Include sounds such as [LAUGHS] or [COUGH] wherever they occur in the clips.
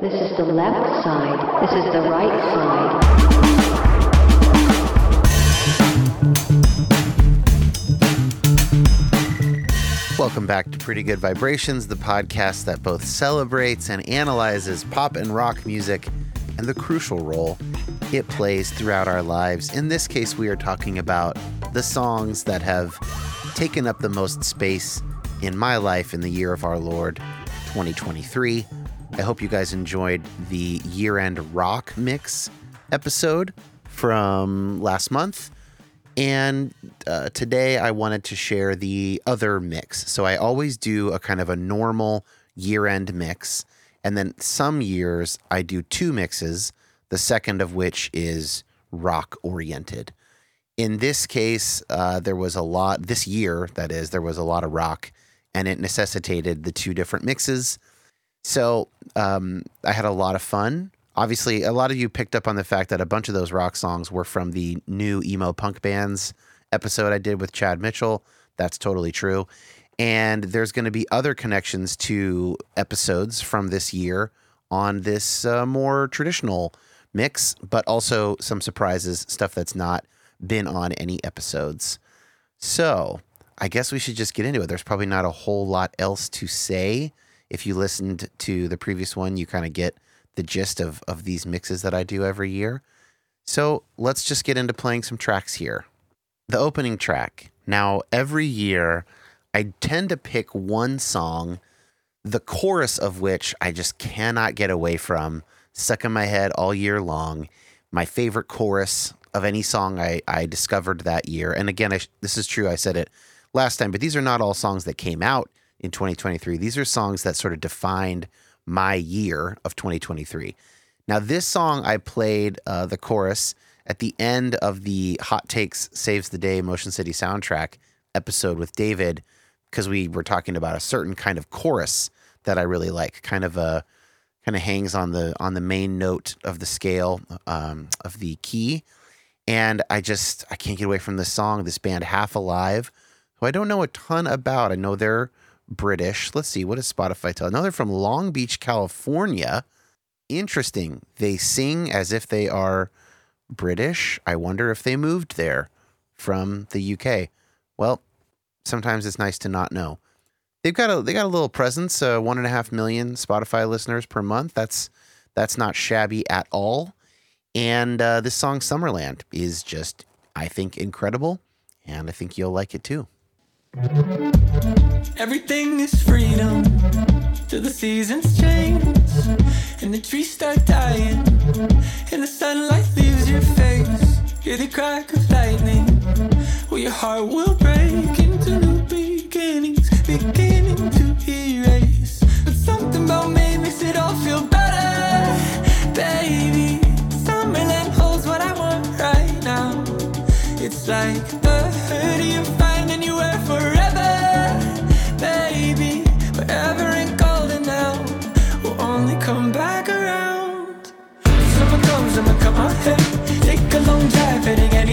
This is the left side. This is the right side. Welcome back to Pretty Good Vibrations, the podcast that both celebrates and analyzes pop and rock music and the crucial role it plays throughout our lives. In this case, we are talking about the songs that have taken up the most space in my life in the year of our Lord 2023. I hope you guys enjoyed the year end rock mix episode from last month. And uh, today I wanted to share the other mix. So I always do a kind of a normal year end mix. And then some years I do two mixes, the second of which is rock oriented. In this case, uh, there was a lot, this year, that is, there was a lot of rock and it necessitated the two different mixes. So um, I had a lot of fun. Obviously, a lot of you picked up on the fact that a bunch of those rock songs were from the new emo punk bands episode I did with Chad Mitchell. That's totally true. And there's going to be other connections to episodes from this year on this uh, more traditional mix, but also some surprises, stuff that's not been on any episodes. So I guess we should just get into it. There's probably not a whole lot else to say. If you listened to the previous one, you kind of get the gist of, of these mixes that I do every year. So let's just get into playing some tracks here. The opening track. Now, every year, I tend to pick one song, the chorus of which I just cannot get away from, stuck in my head all year long. My favorite chorus of any song I, I discovered that year. And again, I, this is true, I said it last time, but these are not all songs that came out in 2023. These are songs that sort of defined my year of 2023. Now, this song I played uh, the chorus at the end of the Hot Takes Saves the Day Motion City soundtrack episode with David because we were talking about a certain kind of chorus that I really like, kind of a kind of hangs on the on the main note of the scale um, of the key, and I just I can't get away from this song. This band Half Alive, who I don't know a ton about. I know they're British. Let's see, what does Spotify tell? No, they're from Long Beach, California. Interesting. They sing as if they are British. I wonder if they moved there from the UK. Well, sometimes it's nice to not know. They've got a they got a little presence. Uh, one and a half million Spotify listeners per month. That's that's not shabby at all. And uh, this song Summerland is just I think incredible, and I think you'll like it too. Everything is freedom till the seasons change and the trees start dying and the sunlight leaves your face. Hear the crack of lightning, well your heart will break into new beginnings, beginning to erase. But something about me makes it all feel better, baby. Summerland holds what I want right now. It's like the hoodie you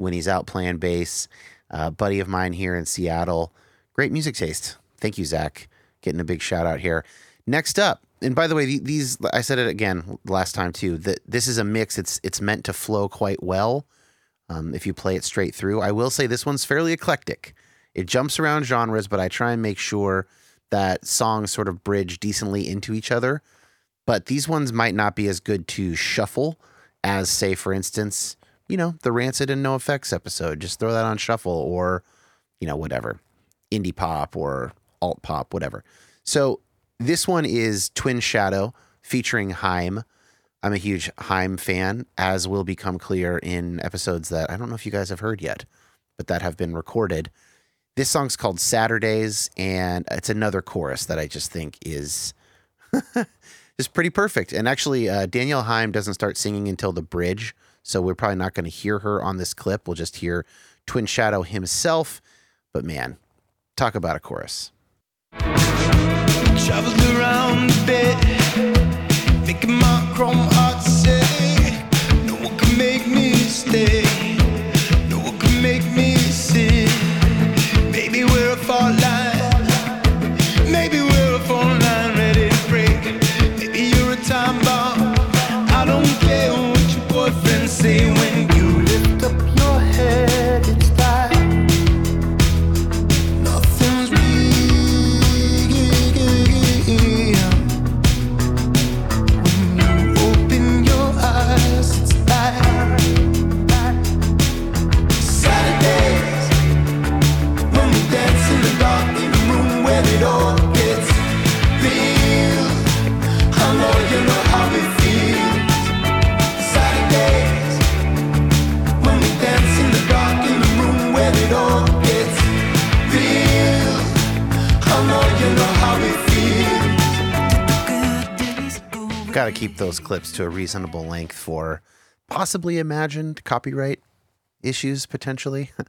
when he's out playing bass. Uh, buddy of mine here in Seattle. Great music taste. Thank you, Zach. Getting a big shout out here. Next up, and by the way, these I said it again last time too. That this is a mix. It's it's meant to flow quite well. Um, if you play it straight through, I will say this one's fairly eclectic. It jumps around genres, but I try and make sure that songs sort of bridge decently into each other. But these ones might not be as good to shuffle as, say, for instance, you know, the Rancid and NOFX episode. Just throw that on shuffle or, you know, whatever, indie pop or alt pop, whatever. So this one is Twin Shadow featuring Haim. I'm a huge Haim fan, as will become clear in episodes that I don't know if you guys have heard yet, but that have been recorded. This song's called Saturdays, and it's another chorus that I just think is [LAUGHS] just pretty perfect. And actually, uh, Haim doesn't start singing until the bridge, so we're probably not going to hear her on this clip. We'll just hear Twin Shadow himself. But man, talk about a chorus. Traveled around a bit, making my chrome heart No one can make me stay, those clips to a reasonable length for possibly imagined copyright issues potentially. [LAUGHS]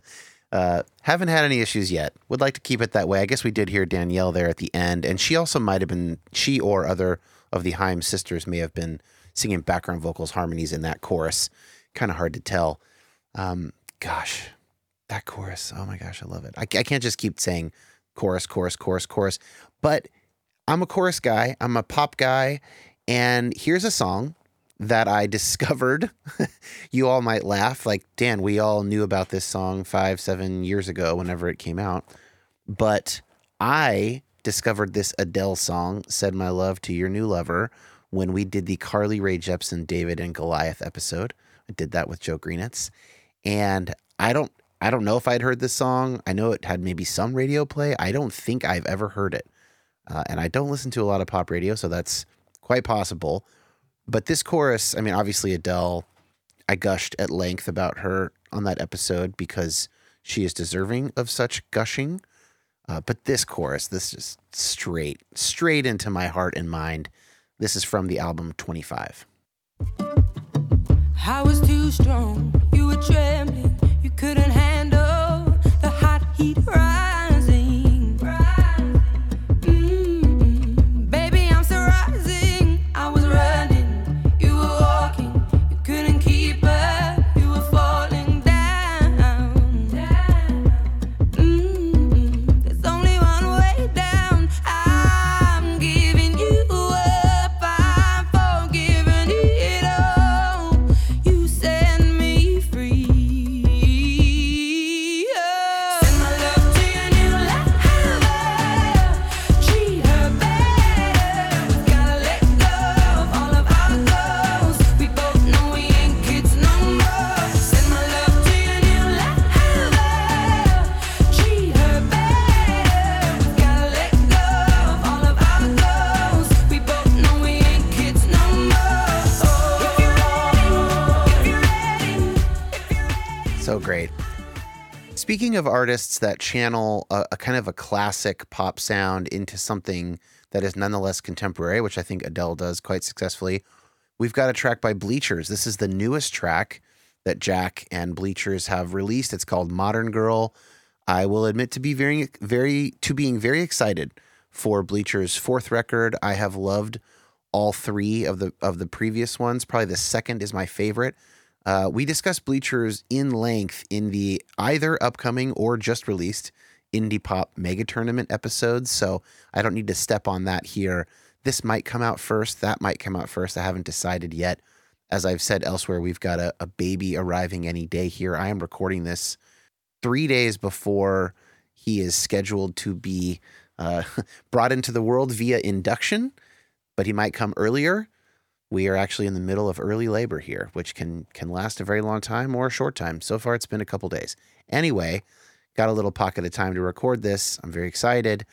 Uh, haven't had any issues yet. Would like to keep it that way. I guess we did hear Danielle there at the end, and she also might have been, she or other of the Haim sisters may have been singing background vocals, harmonies in that chorus. Kind of hard to tell. Um, gosh, that chorus. Oh my gosh, I love it. I, I can't just keep saying chorus, chorus, chorus, chorus. But I'm a chorus guy, I'm a pop guy. And here's a song that I [LAUGHS] discovered. [LAUGHS] you all might laugh. Like, Dan, we all knew about this song five, seven years ago, whenever it came out. But I discovered this Adele song, Send My Love to Your New Lover, when we did the Carly Rae Jepsen David and Goliath episode. I did that with Joe Greenitz. And I don't I don't know if I'd heard this song. I know it had maybe some radio play. I don't think I've ever heard it. Uh, and I don't listen to a lot of pop radio, so that's quite possible. But this chorus, I mean, obviously Adele, I gushed at length about her on that episode because she is deserving of such gushing. Uh, but this chorus, this is straight, straight into my heart and mind. This is from the album 25. I was too strong. You were trembling. You couldn't handle the hot heat rising. Great. Speaking of artists that channel a, a kind of a classic pop sound into something that is nonetheless contemporary, which I think Adele does quite successfully, we've got a track by Bleachers. This is the newest track that Jack and Bleachers have released. It's called Modern Girl. I will admit to be very, very to being very excited for Bleacher's fourth record. I have loved all three of the of the previous ones. Probably the second is my favorite. Uh, we discussed Bleachers in length in the either upcoming or just released Indie Pop Mega Tournament episodes, so I don't need to step on that here. This might come out first, that might come out first. I haven't decided yet. As I've said elsewhere, we've got a, a baby arriving any day here. I am recording this three days before he is scheduled to be uh, [LAUGHS] brought into the world via induction, but he might come earlier. We are actually in the middle of early labor here, which can can last a very long time or a short time. So far, it's been a couple days. Anyway, got a little pocket of time to record this. I'm very excited,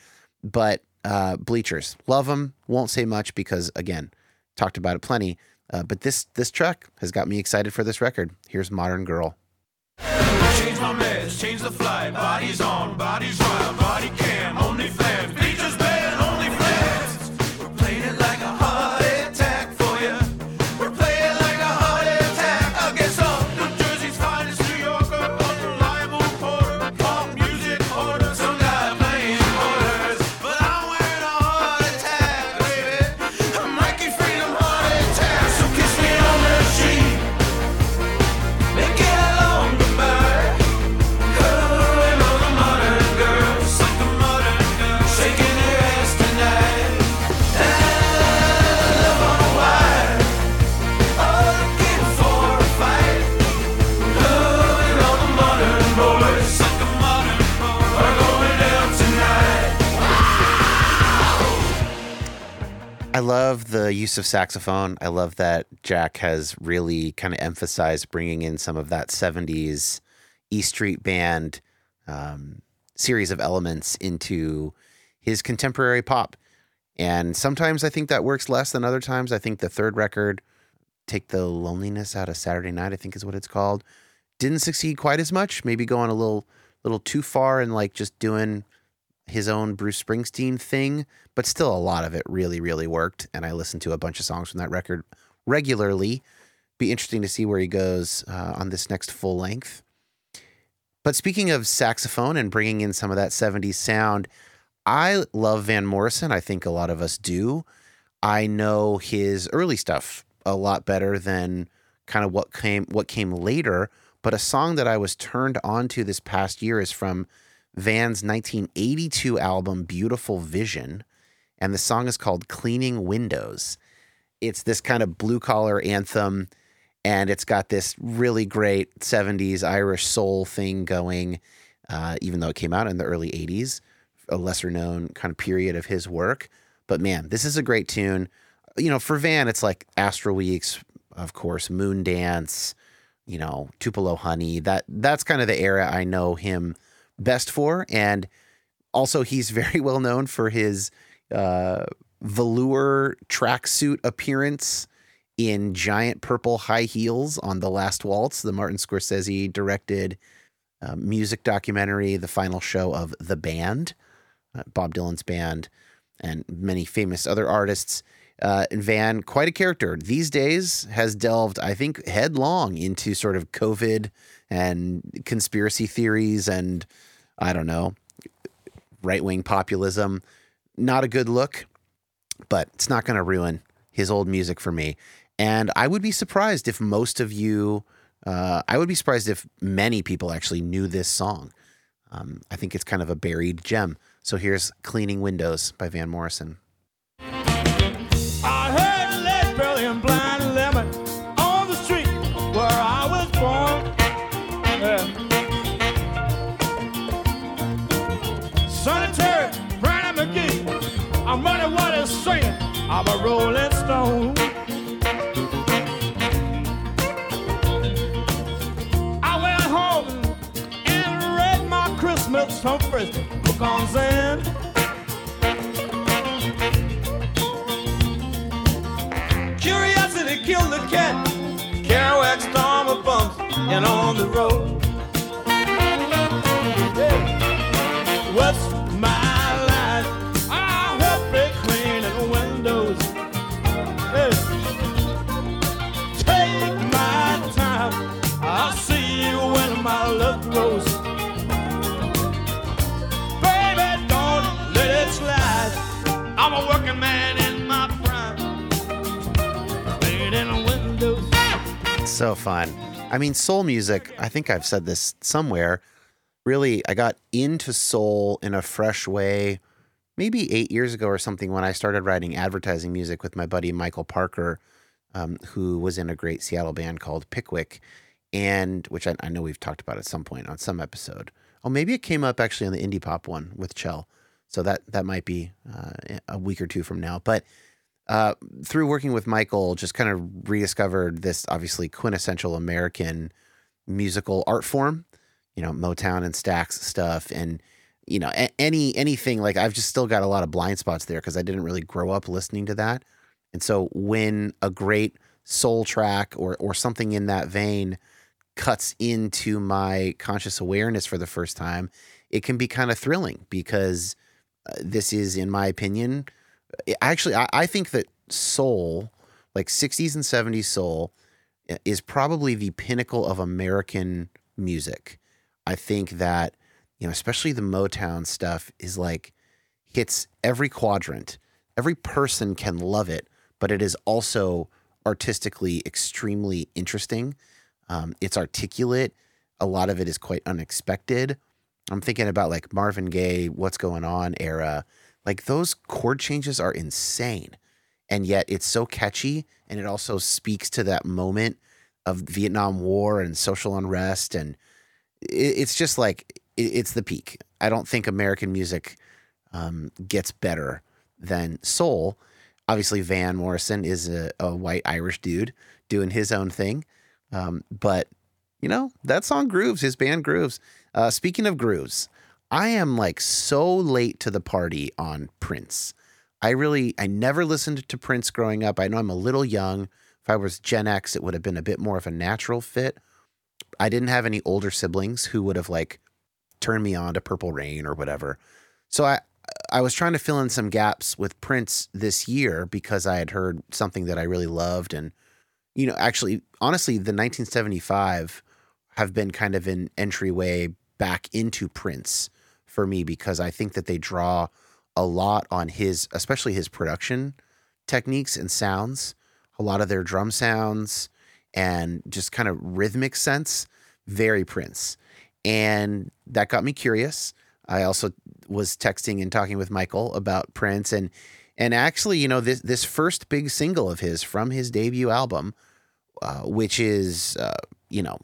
but uh, bleachers love them. Won't say much because again, talked about it plenty. Uh, but this this track has got me excited for this record. Here's Modern Girl. Change my meds, change the flight. Bodies on, bodies wild, body cam, only flames. I love the use of saxophone. I love that Jack has really kind of emphasized bringing in some of that 70s E Street Band um, series of elements into his contemporary pop. And sometimes I think that works less than other times. I think the third record, Take the Loneliness Out of Saturday Night, I think is what it's called, didn't succeed quite as much. Maybe going a little little too far and like just doing his own Bruce Springsteen thing, but still a lot of it really, really worked. And I listened to a bunch of songs from that record regularly. Be interesting to see where he goes uh, on this next full length. But speaking of saxophone and bringing in some of that 70s sound, I love Van Morrison. I think a lot of us do. I know his early stuff a lot better than kind of what came what came later. But a song that I was turned on to this past year is from Van's 1982 album Beautiful Vision, and the song is called Cleaning Windows. It's this kind of blue collar anthem, and it's got this really great 70s Irish soul thing going, uh, even though it came out in the early 80s, a lesser known kind of period of his work. But man, this is a great tune. You know, for Van, it's like Astral Weeks, of course, Moondance, you know, Tupelo Honey. That that's kind of the era I know him best for, and also he's very [LAUGHS] well known for his uh, velour tracksuit appearance in giant purple high heels on The Last Waltz, the Martin Scorsese directed uh, music documentary, the final show of The Band, uh, Bob Dylan's band, and many famous other artists. Uh, Van, quite a character. These days has delved, I think, headlong into sort of COVID and conspiracy theories and I don't know, right wing populism. Not a good look, but it's not going to ruin his old music for me. And I would be surprised if most of you, uh, I would be surprised if many people actually knew this song. Um, I think it's kind of a buried gem. So here's Cleaning Windows by Van Morrison. First book on Zen. Curiosity killed the cat. Kerouac's Dharma Bums and on the road. So fun. I mean, soul music, I think I've said this somewhere. Really, I got into soul in a fresh way maybe eight years ago or something when I started writing advertising music with my buddy Michael Parker, um, who was in a great Seattle band called Pickwick, and which I, I know we've talked about at some point on some episode. Oh, maybe it came up actually on the indie pop one with Chell. So that that might be uh, a week or two from now. But uh, through working with Michael, just kind of rediscovered this obviously quintessential American musical art form. You know, Motown and Stax stuff, and you know, a- any anything like I've just still got a lot of blind spots there because I didn't really grow up listening to that. And so when a great soul track or or something in that vein cuts into my conscious awareness for the first time, it can be kind of thrilling because this is, in my opinion, uh, actually, I, I think that soul, like 60s and 70s soul, is probably the pinnacle of American music. I think that, you know, especially the Motown stuff is like hits every quadrant. Every person can love it, but it is also artistically extremely interesting. Um, it's articulate. A lot of it is quite unexpected. I'm thinking about like Marvin Gaye, What's Going On era. Like those chord changes are insane. And yet it's so catchy and it also speaks to that moment of Vietnam War and social unrest. And it's just like, it's the peak. I don't think American music um, gets better than soul. Obviously, Van Morrison is a, a white Irish dude doing his own thing. Um, but, you know, that song grooves, his band grooves. Uh, speaking of grooves, I am like so late to the party on Prince. I really, I never listened to Prince growing up. I know I'm a little young. If I was Gen X, it would have been a bit more of a natural fit. I didn't have any older siblings who would have like turned me on to Purple Rain or whatever. So I, I was trying to fill in some gaps with Prince this year because I had heard something that I really loved. And, you know, actually, honestly, the 1975 have been kind of an entryway back into Prince for me because I think that they draw a lot on his, especially his production techniques and sounds, a lot of their drum sounds and just kind of rhythmic sense, very Prince. And that got me curious. I also was texting and talking with Michael about Prince and and actually, you know, this this first big single of his from his debut album, uh, which is uh, you know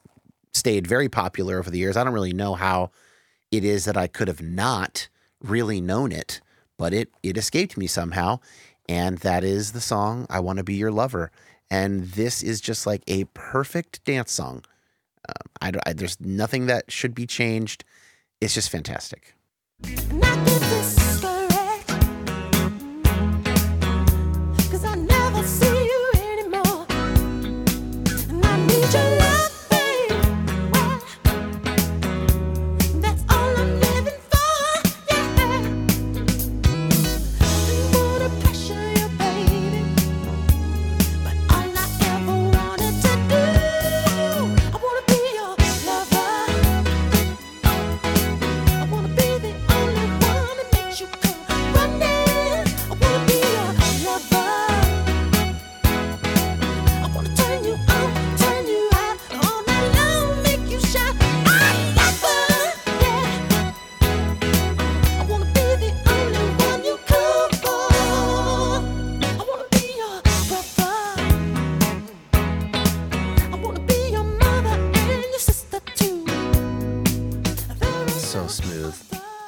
stayed very popular over the years. I don't really know how it is that I could have not really known it, but it it escaped me somehow, and that is the song "I Want to Be Your Lover," and this is just like a perfect dance song. Um, I, I there's nothing that should be changed. It's just fantastic.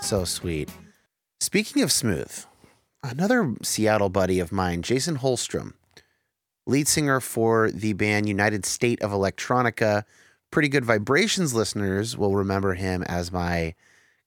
So sweet. Speaking of smooth, another Seattle buddy of mine, Jason Holstrom, lead singer for the band United State of Electronica. Pretty Good Vibrations listeners will remember him as my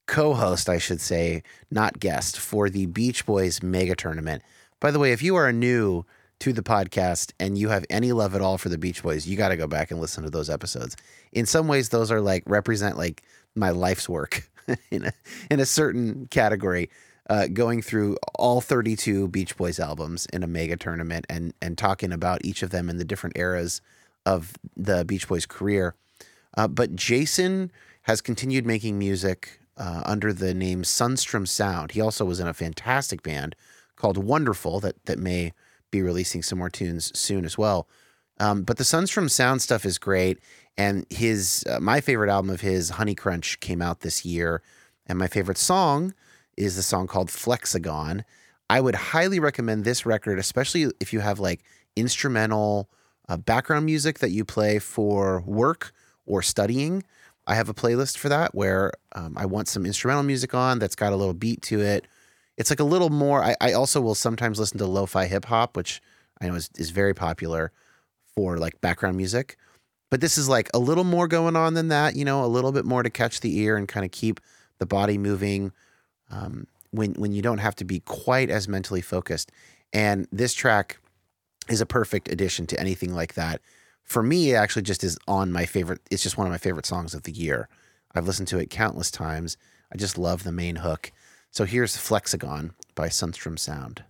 co host, I should say, not guest, for the Beach Boys mega tournament. By the way, if you are new to the podcast and you have any love at all for the Beach Boys, you got to go back and listen to those episodes. In some ways, those are like represent like my life's work [LAUGHS] in a, in a certain category. Uh, going through all 32 Beach Boys albums in a mega tournament and and talking about each of them in the different eras of the Beach Boys career. Uh, but Jason has continued making music uh, under the name Sunstrom Sound. He also was in a fantastic band called Wonderful that that may be releasing some more tunes soon as well. Um, but the Sunstrom Sound stuff is great. And his uh, my favorite album of his, Honey Crunch, came out this year. And my favorite song is the song called Flexagon. I would highly recommend this record, especially if you have like instrumental uh, background music that you play for work or studying. I have a playlist for that where um, I want some instrumental music on that's got a little beat to it. It's like a little more. I, I also will sometimes listen to lo fi hip hop, which I know is, is very popular for like background music. But this is like a little more going on than that, you know, a little bit more to catch the ear and kind of keep the body moving um, when when you don't have to be quite as mentally focused. And this track is a perfect addition to anything like that. For me, it actually just is on my favorite. It's just one of my favorite songs of the year. I've listened to it countless times. I just love the main hook. So here's Flexagon by Sunstrom Sound.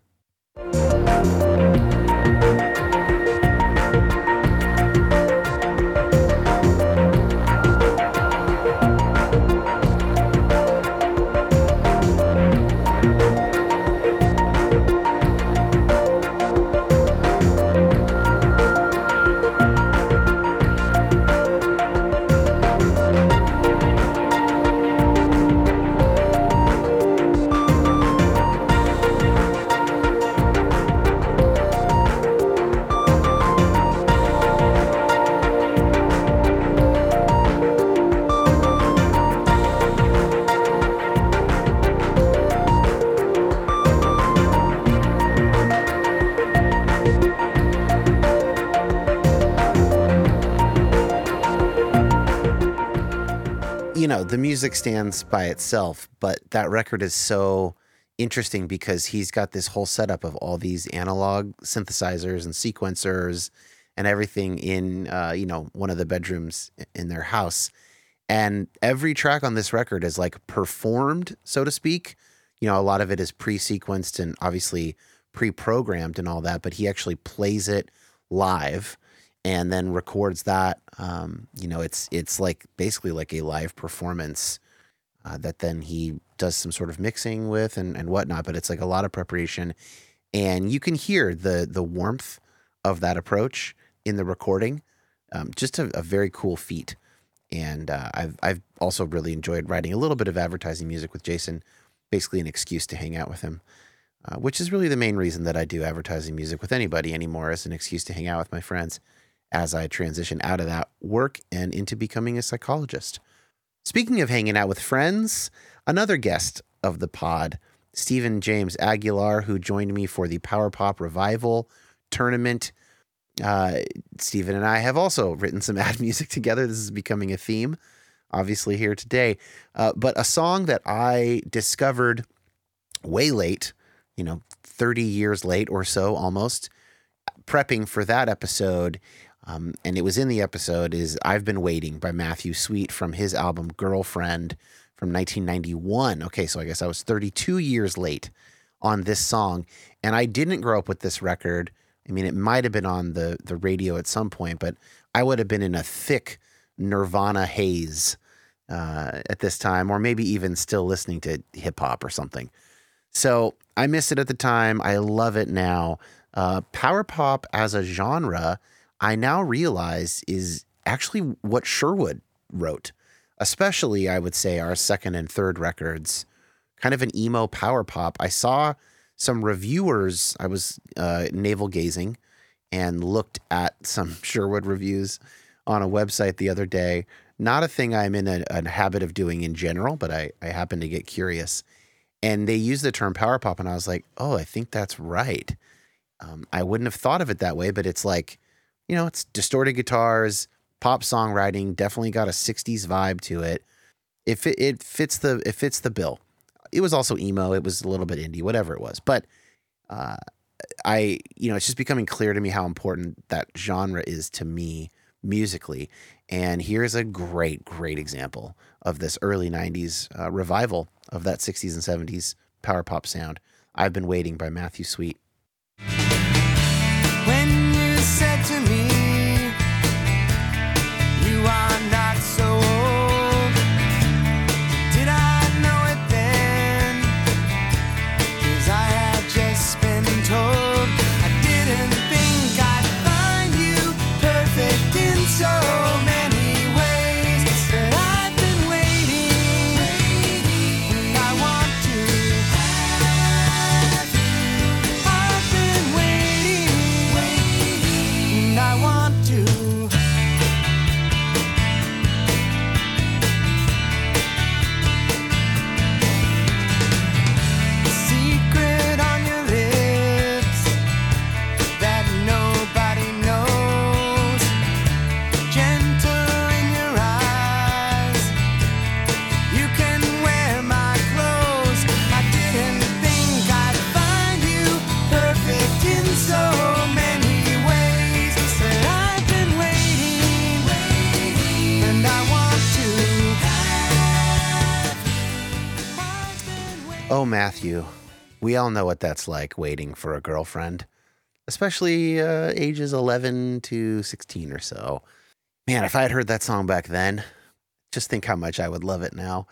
Know, the music stands by itself, but that record is so interesting because he's got this whole setup of all these analog synthesizers and sequencers and everything in, uh, you know, one of the bedrooms in their house. And every track on this record is like performed, so to speak. You know, a lot of it is pre sequenced and obviously pre programmed and all that, but he actually plays it live and then records that. Um, you know, it's it's like basically like a live performance uh, that then he does some sort of mixing with and, and whatnot. But it's like a lot of preparation, and you can hear the the warmth of that approach in the recording. Um, just a, a very cool feat, and uh, I've I've also really enjoyed writing a little bit of advertising music with Jason, basically an excuse to hang out with him. Uh, which is really the main reason that I do advertising music with anybody anymore as an excuse to hang out with my friends as I transition out of that work and into becoming a psychologist. Speaking of hanging out with friends, another guest of the pod, Stephen James Aguilar, who joined me for the Power Pop Revival tournament. Uh, Stephen and I have also written some [LAUGHS] ad music together. This is becoming a theme, obviously, here today. Uh, but a song that I discovered way late, you know, 30 years late or so almost, prepping for that episode um, and it was in the episode is I've Been Waiting by Matthew Sweet from his album Girlfriend from 1991. Okay, so I guess I was 32 years late on this song, and I didn't grow up with this record. I mean, it might have been on the the radio at some point, but I would have been in a thick Nirvana haze uh, at this time, or maybe even still listening to hip hop or something. So I missed it at the time. I love it now. Uh, power pop as a genre I now realize is actually what Sherwood wrote, especially, I would say, our second and third records, kind of an emo power pop. I saw some reviewers, I was uh, navel gazing and looked at some [LAUGHS] Sherwood reviews on a website the other day. Not a thing I'm in a, a habit of doing in general, but I, I happened to get curious. And they used the term power pop, and I was like, oh, I think that's right. Um, I wouldn't have thought of it that way, but it's like, you know, it's distorted guitars, pop songwriting, definitely got a 60s vibe to it. It, it fits the it fits the bill. It was also emo, it was a little bit indie, whatever it was. But uh, I, you know, it's just becoming clear to me how important that genre is to me musically. And here's a great, great example of this early 90s uh, revival of that 60s and 70s power pop sound. I've been waiting by Matthew Sweet. When Matthew, we all know what that's like waiting for a girlfriend, especially uh, ages 11 to 16 or so. Man, if I had heard that song back then, just think how much I would love it now.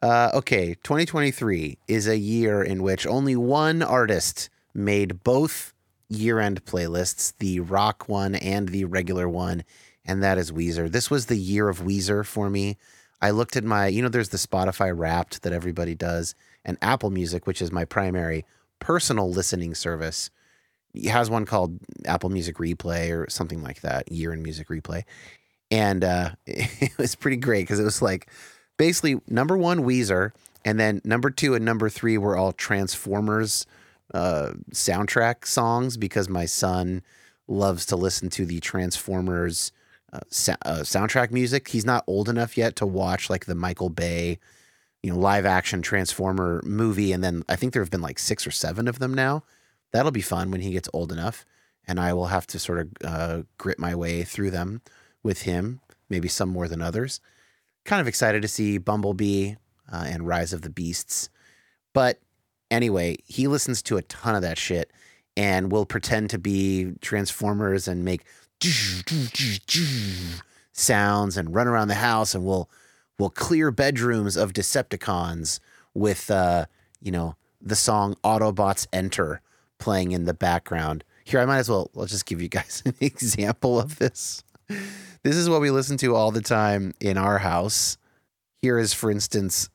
Uh, okay, 2023 is a year in which only one artist made both year end playlists, the rock one and the regular one, and that is Weezer. This was the year of Weezer for me. I looked at my, you know, there's the Spotify Wrapped that everybody does, and Apple Music, which is my primary personal listening service, has one called Apple Music Replay or something like that, Year in Music Replay. And uh, [LAUGHS] it was pretty great because it was like basically number one, Weezer, and then number two and number three were all Transformers uh, soundtrack songs because my son loves to listen to the Transformers uh, sa- uh, soundtrack music. He's not old enough yet to watch like the Michael Bay, you know, live action Transformer movie. And then I think there have been like six or seven of them now. That'll be fun when he gets old enough. And I will have to sort of uh, grit my way through them with him, maybe some more than others. Kind of excited to see Bumblebee uh, and Rise of the Beasts. But anyway, he listens to a ton of that shit and will pretend to be Transformers and make sounds and run around the house and we'll we'll clear bedrooms of Decepticons with uh, you know, the song Autobots Enter playing in the background. Here, I might as well I'll just give you guys [LAUGHS] an example of this. This is what we listen to all the time in our house. Here is, for instance,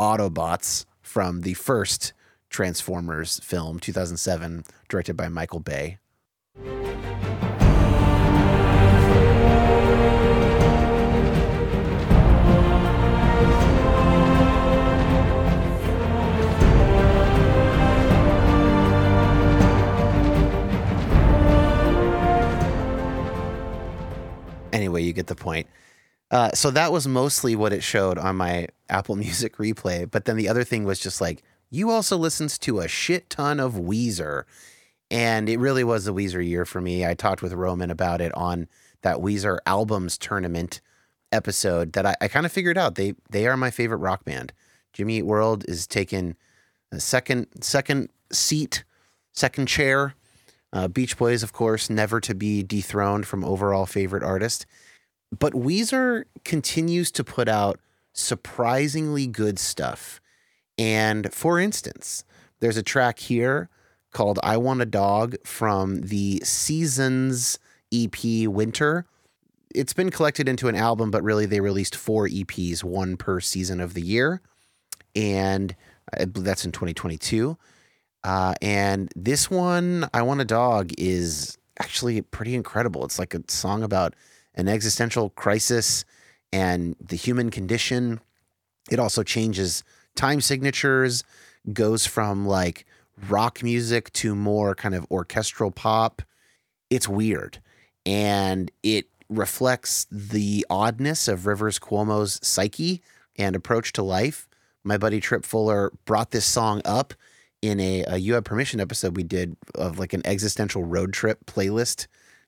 Autobots from the first Transformers film, 2007, directed by Michael Bay. Anyway, you get the point. Uh, so that was mostly what it showed on my [LAUGHS] Apple Music replay. But then the other thing was just like, you also listened to a shit ton of Weezer. And it really was the Weezer year for me. I talked with Roman about it on that Weezer albums tournament episode that I, I kind of figured out they they are my favorite rock band. Jimmy Eat World is taking a second second seat, second chair. Uh, Beach Boys, of course, never to be dethroned from overall favorite artist. But Weezer continues to put out surprisingly good stuff. And for instance, there's a track here called I Want a Dog from the Seasons EP Winter. It's been collected into an album, but really they released four EPs, one per season of the year. And that's in 2022. Uh, and this one, I Want a Dog, is actually pretty incredible. It's like a song about an existential crisis and the human condition. It also changes time signatures, goes from like rock music to more kind of orchestral pop. It's weird. And it reflects the oddness of Rivers Cuomo's psyche and approach to life. My buddy Tripp Fuller brought this song up in a, a You Have Permission episode we did of like an existential road trip playlist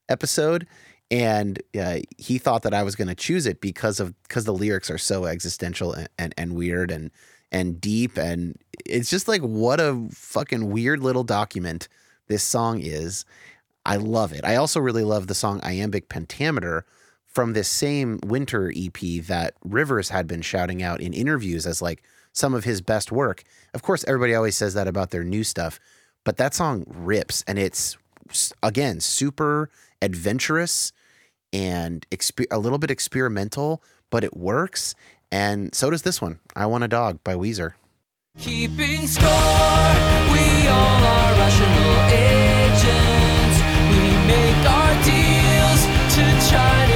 episode. And uh, he thought that I was going to choose it because of because the lyrics are so existential and, and, and weird and and deep and it's just like what a fucking weird little document this song is. I love it. I also really love the song Iambic Pentameter from this same winter EP that Rivers had been shouting out in interviews as like some of his best work. Of course, everybody always says that about their new stuff, but that song rips and it's again super adventurous and a little bit experimental, but it works. And so does this one, I Want a Dog by Weezer. Keeping score, we all are rational agents. We make our deals to try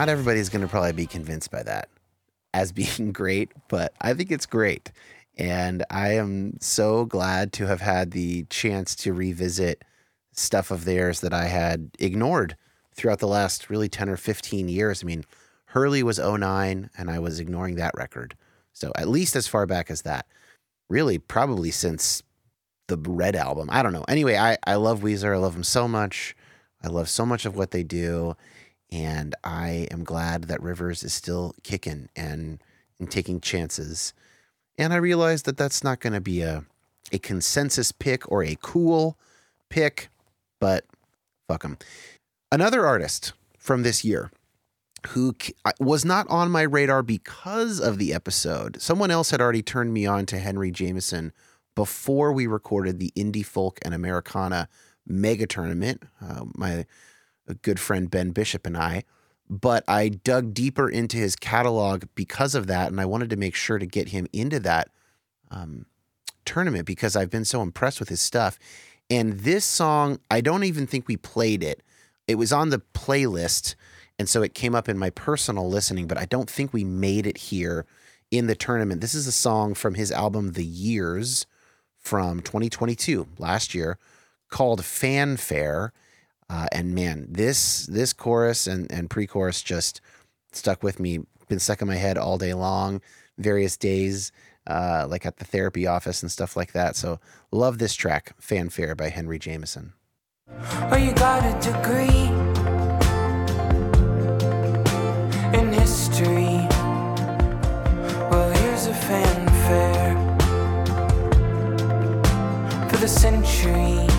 not everybody's going to probably be convinced by that as [LAUGHS] being great, but I think it's great. And I am so glad to have had the chance to revisit stuff of theirs that I had ignored throughout the last really 10 or 15 years. I mean, Hurley was 09, and I was ignoring that record. So at least as far back as that. Really, probably since the Red album. I don't know. Anyway, I, I love Weezer. I love them so much. I love so much of what they do. And I am glad that Rivers is still kicking and, and taking chances. And I realize that that's not going to be a, a consensus pick or a cool pick, but fuck them. Another artist from this year who was not on my radar because of the episode. Someone else had already turned me on to Henry Jamison before we recorded the Indie Folk and Americana mega tournament. Uh, my good friend Ben Bishop and I. But I dug deeper into his catalog because of that, and I wanted to make sure to get him into that um, tournament because I've been so impressed with his stuff. And this song, I don't even think we played it. It was on the playlist, and so it came up in my personal listening, but I don't think we made it here in the tournament. This is a song from his album The Years from 2022, last year, called Fanfare. Uh, and man, this this chorus and, and pre-chorus just stuck with me. Been stuck in my head all day long, various days, uh, like at the therapy office and stuff like that. So love this track, Fanfare by Henry Jamison. Oh, you got a degree in history. Well, here's a fanfare for the century.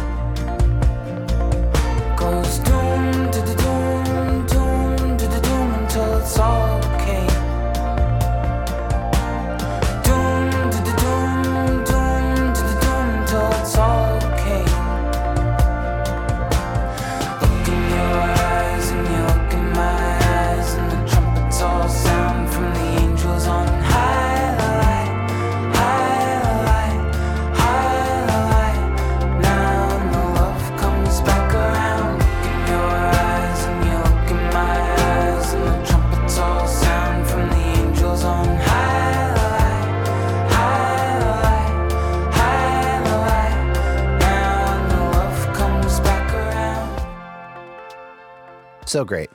So great.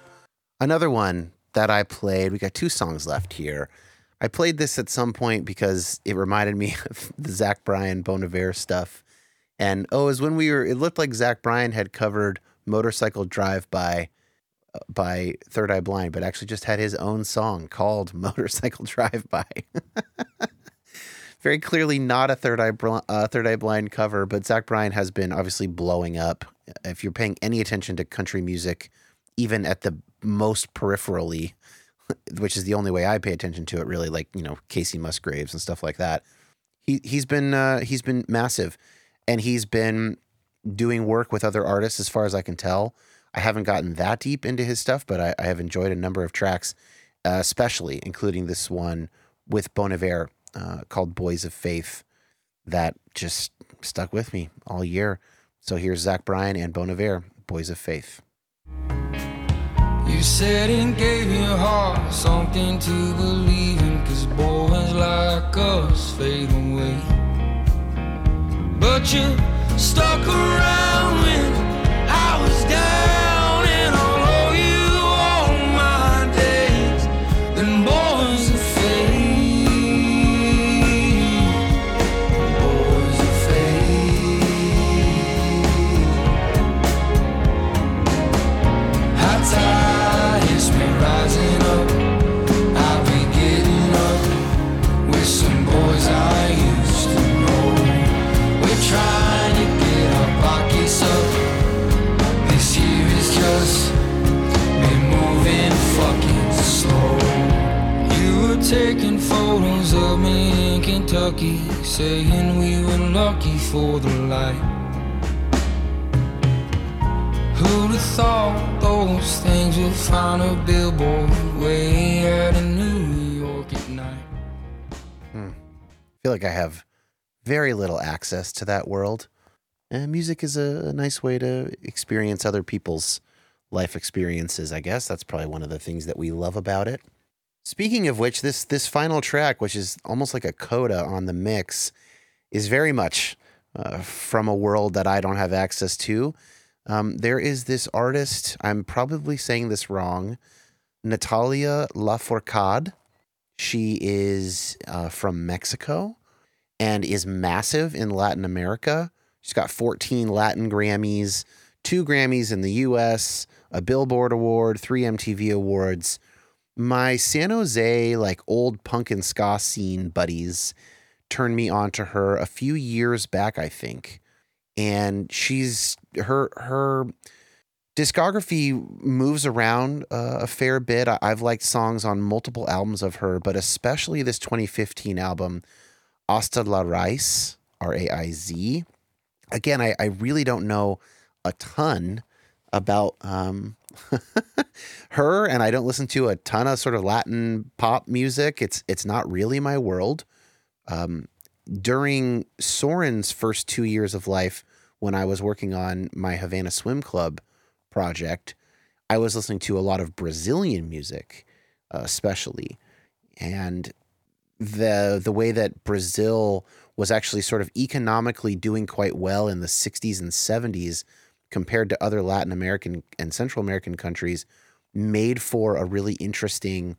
Another one that I played, we got two songs left here. I played this at some point because it reminded me [LAUGHS] of the Zach Bryan Bon Iver stuff. And oh, it was when we were, it looked like Zach Bryan had covered Motorcycle Drive by uh, by Third Eye Blind, but actually just had his own song called [LAUGHS] Motorcycle Drive By. [LAUGHS] Very clearly not a Third Eye uh, Third Eye Blind cover, but Zach Bryan has been obviously blowing up. If you're paying any attention to country music, even at the most peripherally, [LAUGHS] which is the only way I pay attention to it, really, like you know Kacey Musgraves and stuff like that. He he's been uh, he's been massive, and he's been doing work with other artists as far as I can tell. I haven't gotten that deep into his stuff, but I, I have enjoyed a number of tracks, uh, especially including this one with Bon Iver uh, called "Boys of Faith," that just stuck with me all year. So here's Zach Bryan and Bon Iver, "Boys of Faith." Said it gave your heart something to believe in, cause boys like us fade away. But you stuck around when Kentucky, saying we were lucky for the light. Who'd have thought those things would find a billboard way out in New York at night? Hmm. I feel like I have very little access to that world. And music is a, a nice way to experience other people's life experiences, I guess. That's probably one of the things that we love about it. Speaking of which, this this final track, which is almost like a coda on the mix, is very much uh, from a world that I don't have access to. Um, there is this artist, I'm probably saying this wrong, Natalia Lafourcade. She is uh, from Mexico and is massive in Latin America. She's got 14 Latin Grammys, two Grammys in the US, a Billboard Award, three MTV Awards. My San Jose, like old punk and ska scene buddies, turned me on to her a few years back, I think. And she's her her discography moves around uh, a fair bit. I, I've liked songs on multiple albums of her, but especially this 2015 album, Hasta la Raiz, R A I Z. Again, I, I really don't know a ton about um, [LAUGHS] her, and I don't listen to a ton of sort of Latin pop music. It's it's not really my world. Um, during Soren's first two years of life, when I was working on my Havana Swim Club project, I was listening to a lot of Brazilian music, uh, especially, and the the way that Brazil was actually sort of economically doing quite well in the 60s and 70s compared to other Latin American and Central American countries made for a really interesting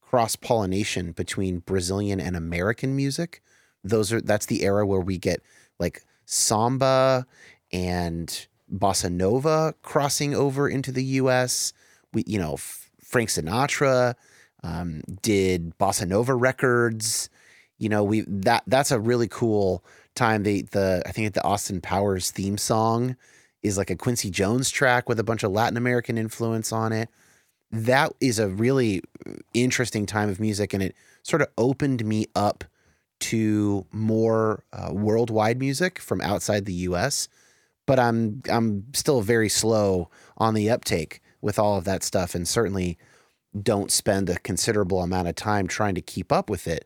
cross pollination between Brazilian and American music. Those are that's the era where we get like samba and bossa nova crossing over into the U.S. We, you know, F- Frank Sinatra um, did bossa nova records. You know, we that that's a really cool time. The the I think the Austin Powers theme song is like a Quincy Jones track with a bunch of Latin American influence on it. That is a really interesting time of music, and it sort of opened me up to more uh, worldwide music from outside the U.S. But I'm I'm still very slow on the uptake with all of that stuff, and certainly don't spend a considerable amount of time trying to keep up with it.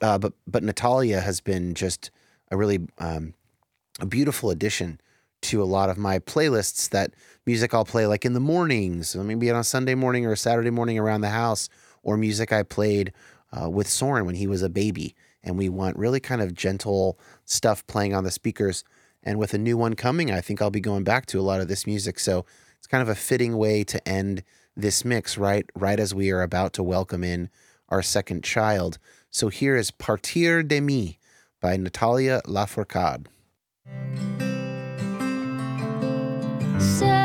Uh, but but Natalia has been just a really um, a beautiful addition to a lot of my playlists. That music I'll play like in the mornings, maybe on a Sunday morning or a Saturday morning around the house, or music I played uh, with Soren when he was a baby. And we want really kind of gentle stuff playing on the speakers. And with a new one coming, I think I'll be going back to a lot of this music. So it's kind of a fitting way to end this mix, right? Right as we are about to welcome in our second child. So here is Partir de Mi by Natalia Lafourcade. Sé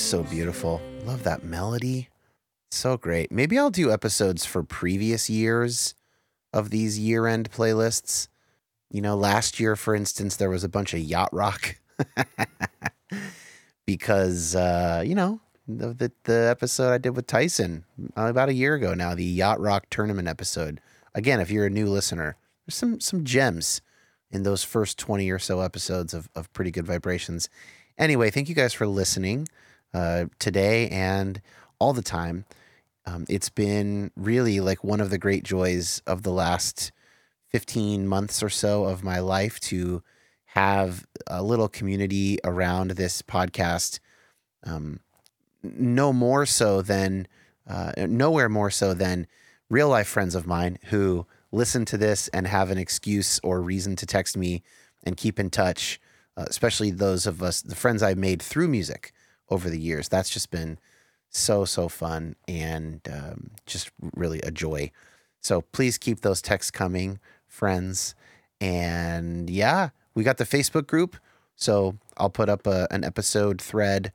Just so beautiful. Love that melody. So great. Maybe I'll do episodes for previous years of these year end playlists. You know, last year, for instance, there was a bunch of yacht rock [LAUGHS] because, uh, you know, the, the, the episode I did with Tyson uh, about a year ago now, the yacht rock tournament episode. Again, if you're a new listener, there's some, some gems in those first 20 or so episodes of, of Pretty Good Vibrations. Anyway, thank you guys for listening uh, today and all the time. Um, it's been really like one of the great joys of the last 15 months or so of my life to have a little community around this podcast. Um, no more so than, uh, nowhere more so than real life friends of mine who listen to this and have an excuse or reason to text me and keep in touch, uh, especially those of us, the friends I've made through music over the years. That's just been So, so fun and um, just really a joy. So please keep those texts coming, friends. And yeah, we got the Facebook group. So I'll put up a, an episode thread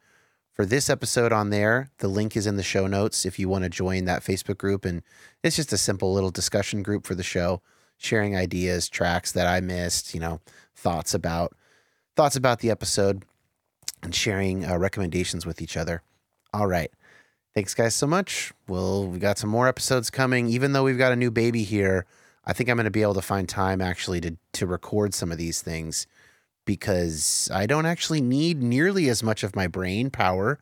for this episode on there. The link is in the show notes if you want to join that Facebook group. And it's just a simple little discussion group for the show, sharing ideas, tracks that I missed, you know, thoughts about thoughts about the episode and sharing uh, recommendations with each other. All right. Thanks, guys, so much. Well, we got some more episodes coming. Even though we've got a new baby here, I think I'm going to be able to find time actually to to record some of these things because I don't actually need nearly as much of my brain power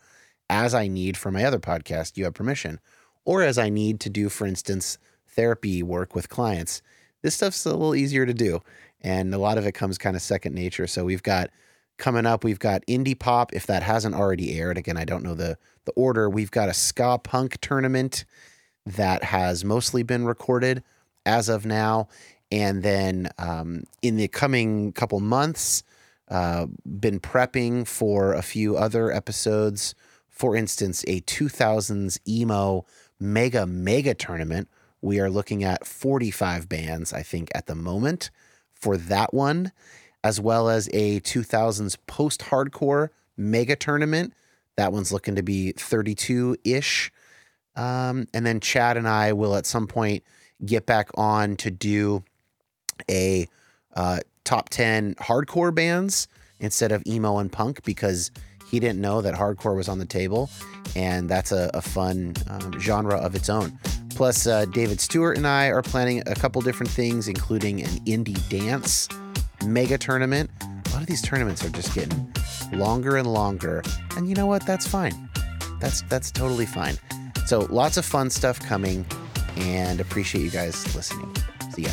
as I need for my other podcast, You Have Permission, or as I need to do, for instance, therapy work with clients. This stuff's a little easier to do, and a lot of it comes kind of second nature. So we've got coming up, we've got indie pop. If that hasn't already aired, again, I don't know the the order. We've got a ska punk tournament that has mostly been recorded as of now, and then um, in the coming couple months, uh, been prepping for a few other episodes. For instance, a 2000s emo mega mega tournament. We are looking at 45 bands, I think, at the moment for that one, as well as a 2000s post hardcore mega tournament. That one's looking to be 32 ish. Um, and then Chad and I will at some point get back on to do a uh, top 10 hardcore bands instead of emo and punk because he didn't know that hardcore was on the table. And that's a, a fun um, genre of its own. Plus, uh, David Stewart and I are planning a couple different things, including an indie dance mega tournament. A lot of these tournaments are just getting longer and longer. And you know what? That's fine. That's that's totally fine. So lots of fun stuff coming and appreciate you guys listening. See ya.